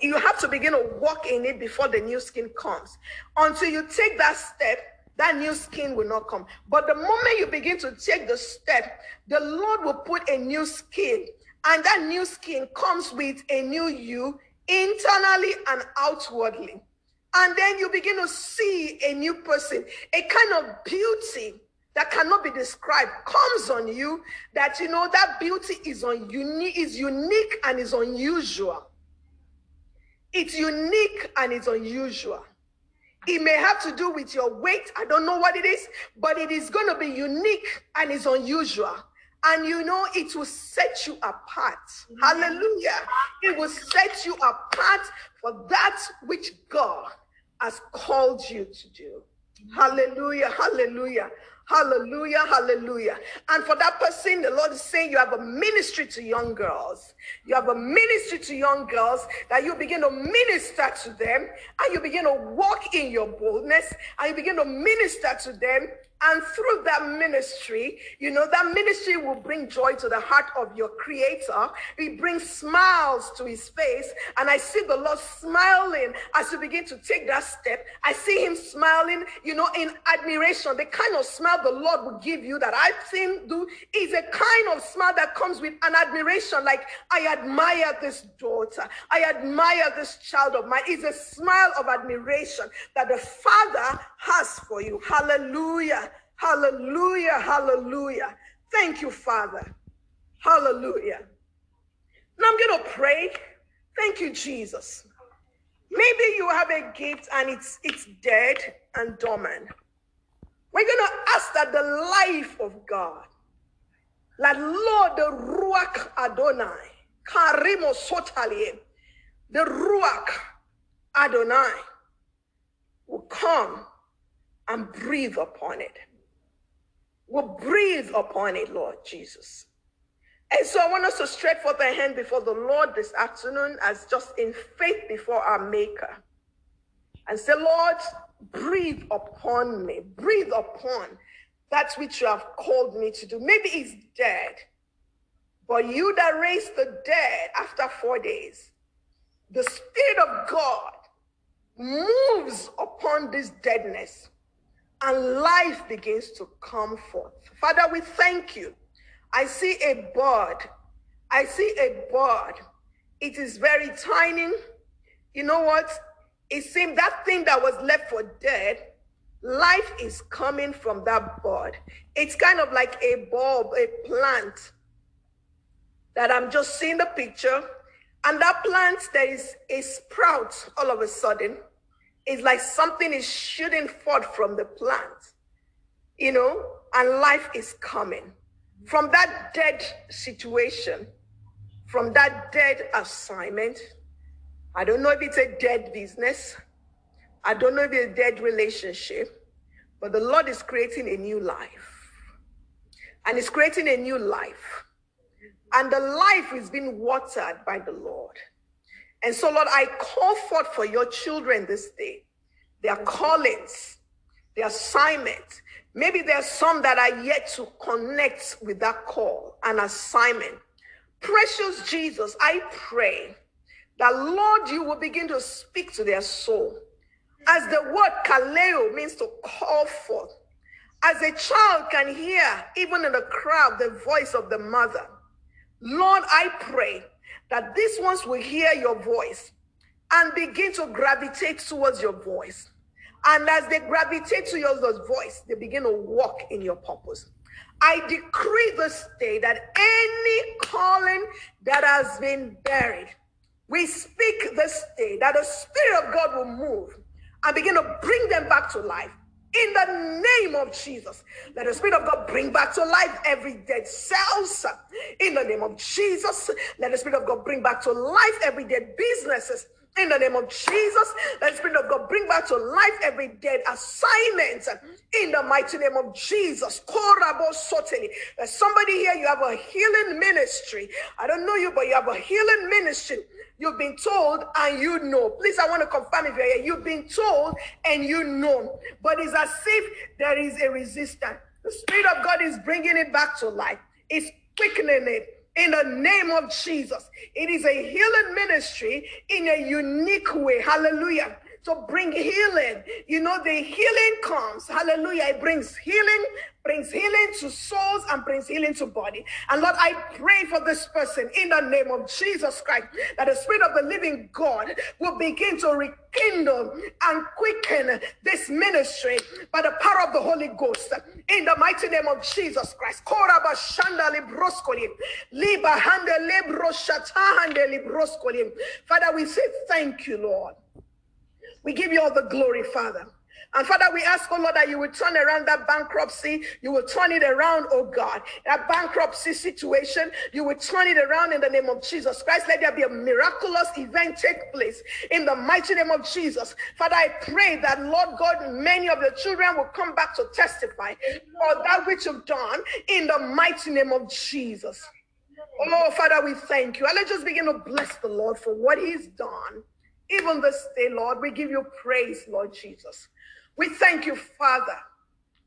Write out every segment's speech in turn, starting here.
you have to begin to walk in it before the new skin comes. Until you take that step, that new skin will not come. But the moment you begin to take the step, the Lord will put a new skin, and that new skin comes with a new you internally and outwardly. And then you begin to see a new person, a kind of beauty that cannot be described comes on you that you know that beauty is on unique is unique and is unusual it's unique and it's unusual. It may have to do with your weight. I don't know what it is but it is going to be unique and it's unusual. And you know it will set you apart. Hallelujah. It will set you apart for that which god has called you to do. Hallelujah. Hallelujah Hallelujah, hallelujah. And for that person, the Lord is saying you have a ministry to young girls. You have a ministry to young girls that you begin to minister to them and you begin to walk in your boldness and you begin to minister to them and through that ministry, you know, that ministry will bring joy to the heart of your creator. It brings smiles to his face. And I see the Lord smiling as you begin to take that step. I see him smiling, you know, in admiration. The kind of smile the Lord will give you that I've seen do is a kind of smile that comes with an admiration. Like, I admire this daughter. I admire this child of mine. It's a smile of admiration that the Father has for you. Hallelujah. Hallelujah, hallelujah. Thank you, Father. Hallelujah. Now I'm going to pray. Thank you, Jesus. Maybe you have a gift and it's it's dead and dormant. We're going to ask that the life of God, like Lord, the Ruach Adonai, Karimo Sotalie, the Ruach Adonai will come and breathe upon it will breathe upon it, Lord Jesus. And so I want us to stretch forth our hand before the Lord this afternoon as just in faith before our Maker and say, Lord, breathe upon me, breathe upon that which you have called me to do. Maybe he's dead, but you that raised the dead after four days, the Spirit of God moves upon this deadness and life begins to come forth. Father, we thank you. I see a bird. I see a bird. It is very tiny. You know what? It seemed that thing that was left for dead, life is coming from that bird. It's kind of like a bulb, a plant that I'm just seeing the picture. And that plant, there is a sprout all of a sudden it's like something is shooting forth from the plant, you know, and life is coming from that dead situation, from that dead assignment. I don't know if it's a dead business. I don't know if it's a dead relationship, but the Lord is creating a new life. And He's creating a new life. And the life is being watered by the Lord. And so, Lord, I call forth for your children this day their callings, their assignments. Maybe there are some that are yet to connect with that call and assignment. Precious Jesus, I pray that, Lord, you will begin to speak to their soul. As the word kaleo means to call forth. As a child can hear, even in the crowd, the voice of the mother. Lord, I pray that these ones will hear your voice and begin to gravitate towards your voice. And as they gravitate to your voice, they begin to walk in your purpose. I decree this day that any calling that has been buried, we speak this day that the Spirit of God will move and begin to bring them back to life. In the name of Jesus, let the Spirit of God bring back to life every dead cells. In the name of Jesus, let the Spirit of God bring back to life every dead businesses. In the name of Jesus, let the Spirit of God bring back to life every dead assignment. In the mighty name of Jesus. There's uh, somebody here, you have a healing ministry. I don't know you, but you have a healing ministry. You've been told and you know. Please, I want to confirm if you're here. You've been told and you know. But it's as if there is a resistance. The Spirit of God is bringing it back to life. It's quickening it in the name of Jesus. It is a healing ministry in a unique way. Hallelujah to bring healing. You know, the healing comes. Hallelujah. It brings healing, brings healing to souls and brings healing to body. And Lord, I pray for this person in the name of Jesus Christ that the Spirit of the living God will begin to rekindle and quicken this ministry by the power of the Holy Ghost in the mighty name of Jesus Christ. Father, we say thank you, Lord. We give you all the glory, Father. And Father, we ask, oh Lord, that you will turn around that bankruptcy. You will turn it around, oh God. That bankruptcy situation, you will turn it around in the name of Jesus Christ. Let there be a miraculous event take place in the mighty name of Jesus. Father, I pray that, Lord God, many of the children will come back to testify for that which you've done in the mighty name of Jesus. Oh, Father, we thank you. And let's just begin to bless the Lord for what he's done even this day, Lord, we give you praise, Lord Jesus. We thank you, Father.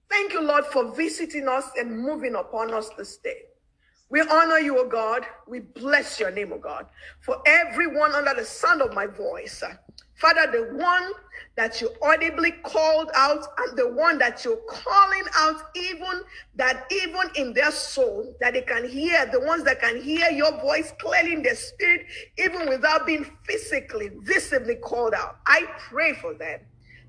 Thank you, Lord, for visiting us and moving upon us this day. We honor you, O God. We bless your name, O God, for everyone under the sound of my voice. Father, the one that you audibly called out and the one that you're calling out, even that even in their soul, that they can hear, the ones that can hear your voice clearly in their spirit, even without being physically, visibly called out. I pray for them.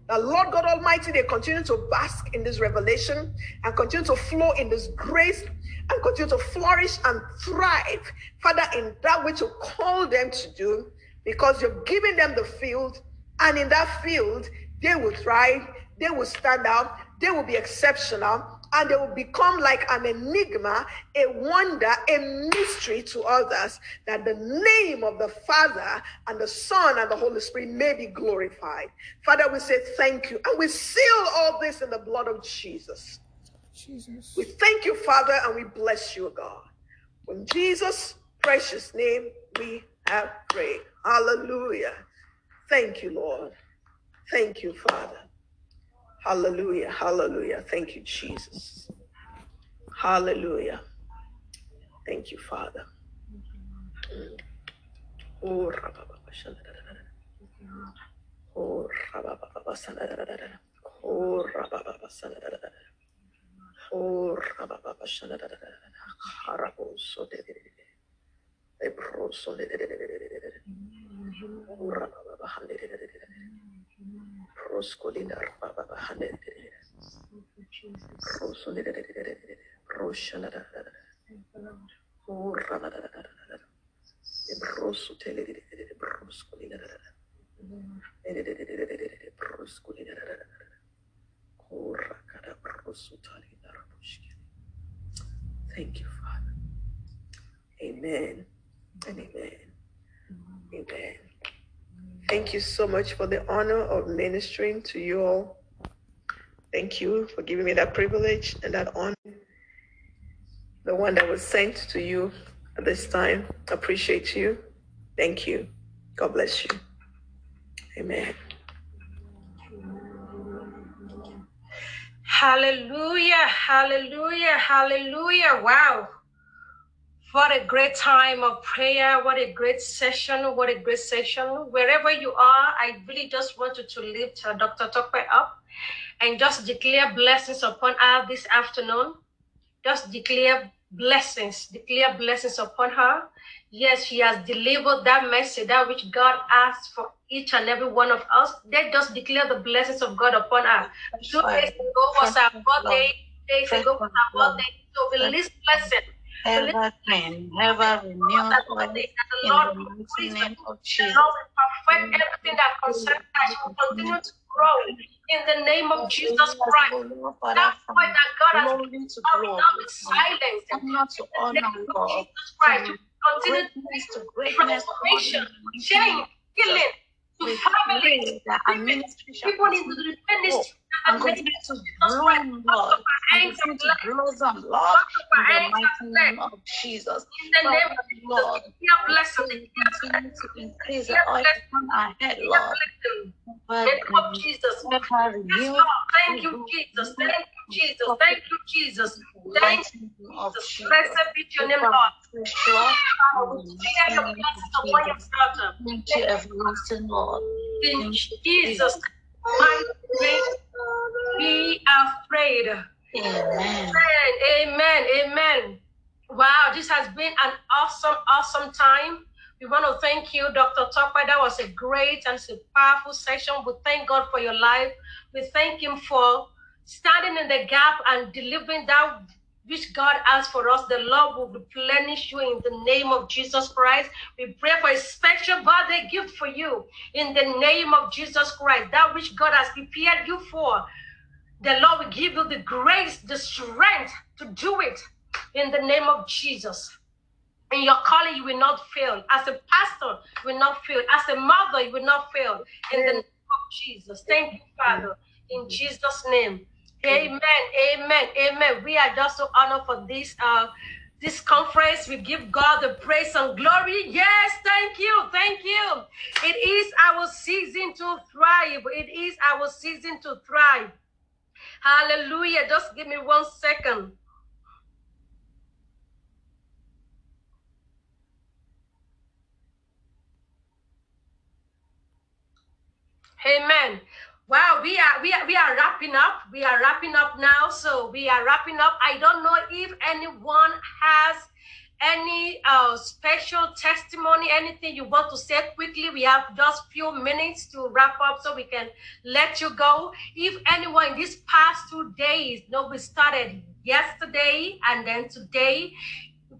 The Lord God Almighty, they continue to bask in this revelation and continue to flow in this grace and continue to flourish and thrive, Father, in that which you call them to do because you're giving them the field, and in that field, they will thrive, they will stand out, they will be exceptional, and they will become like an enigma, a wonder, a mystery to others, that the name of the Father and the Son and the Holy Spirit may be glorified. Father, we say thank you, and we seal all this in the blood of Jesus. Jesus. We thank you, Father, and we bless you, God. In Jesus' precious name, we have prayed. Hallelujah. Thank you, Lord. Thank you, Father. Hallelujah. Hallelujah. Thank you, Jesus. Hallelujah. Thank you, Father. Oh, Thank you, Father. Amen and amen. Amen. Thank you so much for the honor of ministering to you all. Thank you for giving me that privilege and that honor. The one that was sent to you at this time. Appreciate you. Thank you. God bless you. Amen. Hallelujah. Hallelujah. Hallelujah. Wow. What a great time of prayer. What a great session. What a great session. Wherever you are, I really just want you to lift uh, Dr. Tope up and just declare blessings upon her this afternoon. Just declare blessings, declare blessings upon her. Yes, she has delivered that message, that which God asked for each and every one of us. They just declare the blessings of God upon her. Two days ago was our birthday, days ago was our birthday. So release blessing ever can, ever renew in the mighty name of Jesus. Lord, perfect everything that concerns us. will continue to grow in the name of Jesus Christ. That point that God has given us will not be silenced. Not to honor God. Jesus Christ. Continue to transformation, change, healing to families, people in the ministry. And going to bloom, Lord. And continue to blossom, Lord. In the mighty name of Jesus. In the name of the Lord. Continue to increase the oil upon our head, Lord. In the name of Jesus. Thank you, Jesus. Thank you, Jesus. Thank you, Jesus. Thank you, Jesus. Blessed be your name, Lord. Father, we declare your blessings upon your daughter. Thank you, everlasting Lord. In Thank you, Jesus' name, be afraid. Amen. Amen. Amen. Wow, this has been an awesome, awesome time. We want to thank you, Dr. Tope. That was a great and a powerful session. We thank God for your life. We thank Him for standing in the gap and delivering that which God has for us. The Lord will replenish you in the name of Jesus Christ. We pray for a special birthday gift for you in the name of Jesus Christ. That which God has prepared you for. The Lord will give you the grace, the strength to do it in the name of Jesus. In your calling, you will not fail. As a pastor, you will not fail. As a mother, you will not fail. In the name of Jesus. Thank you, Father. In Jesus' name. Amen. Amen. Amen. We are just so honored for this uh this conference. We give God the praise and glory. Yes, thank you. Thank you. It is our season to thrive. It is our season to thrive. Hallelujah. Just give me one second. Amen. Wow, we are we are we are wrapping up. We are wrapping up now. So we are wrapping up. I don't know if anyone has any uh, special testimony, anything you want to say quickly. We have just few minutes to wrap up so we can let you go. If anyone in these past two days, no, we started yesterday and then today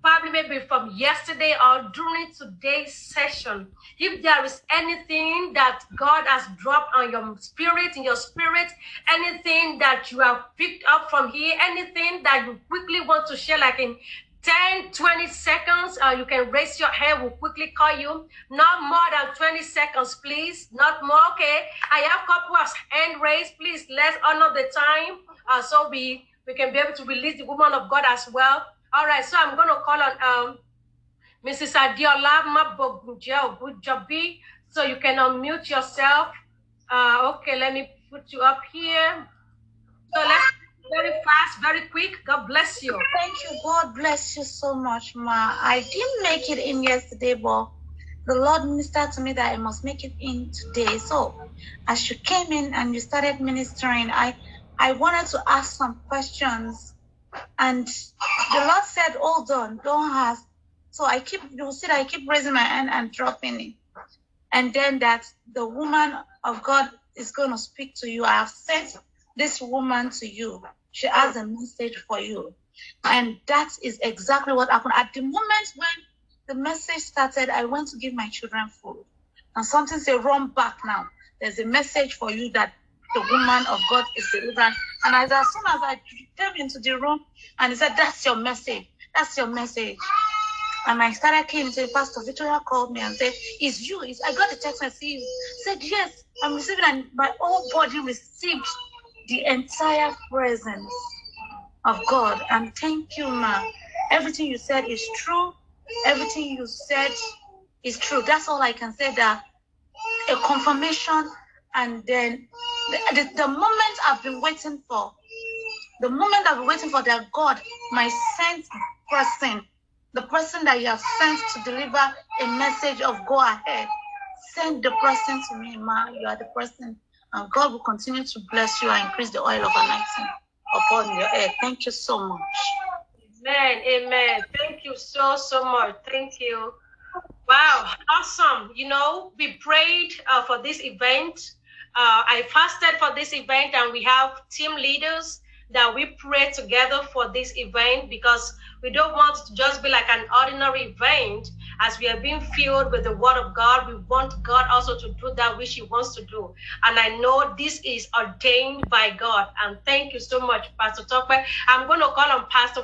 probably maybe from yesterday or during today's session. If there is anything that God has dropped on your spirit, in your spirit, anything that you have picked up from here, anything that you quickly want to share, like in 10, 20 seconds, uh, you can raise your hand. We'll quickly call you. Not more than 20 seconds, please. Not more, okay? I have couple of hand raised. Please, let's honor the time uh, so we, we can be able to release the woman of God as well. All right, so I'm going to call on um, Mrs. Adeola Mabogunjabi. So you can unmute yourself. Uh, okay, let me put you up here. So let's very fast, very quick. God bless you. Thank you. God bless you so much, Ma. I didn't make it in yesterday, but the Lord ministered to me that I must make it in today. So as you came in and you started ministering, I I wanted to ask some questions and the Lord said, Hold on, don't have. So I keep, you see I keep raising my hand and dropping it. And then that the woman of God is going to speak to you. I have sent this woman to you. She has a message for you. And that is exactly what happened. At the moment when the message started, I went to give my children food. And something said, run back now. There's a message for you that the woman of God is deliverance. And as, as soon as I came into the room and he said, That's your message. That's your message. And I started came to Pastor Victoria called me and said, It's you. It's, I got the text message. said, Yes, I'm receiving and my whole body received the entire presence of God. And thank you, ma. Everything you said is true. Everything you said is true. That's all I can say that a confirmation and then the, the, moment I've been waiting for, the moment I've been waiting for that God, my sent person, the person that you have sent to deliver a message of go ahead, send the person to me, ma. You are the person, and God will continue to bless you and increase the oil of anointing upon your head. Thank you so much. Amen. Amen. Thank you so, so much. Thank you. Wow. Awesome. You know, we prayed uh, for this event uh, I fasted for this event, and we have team leaders that we pray together for this event because we don't want to just be like an ordinary event. As we are being filled with the word of God, we want God also to do that which He wants to do. And I know this is ordained by God. And thank you so much, Pastor Tope. I'm going to call on Pastor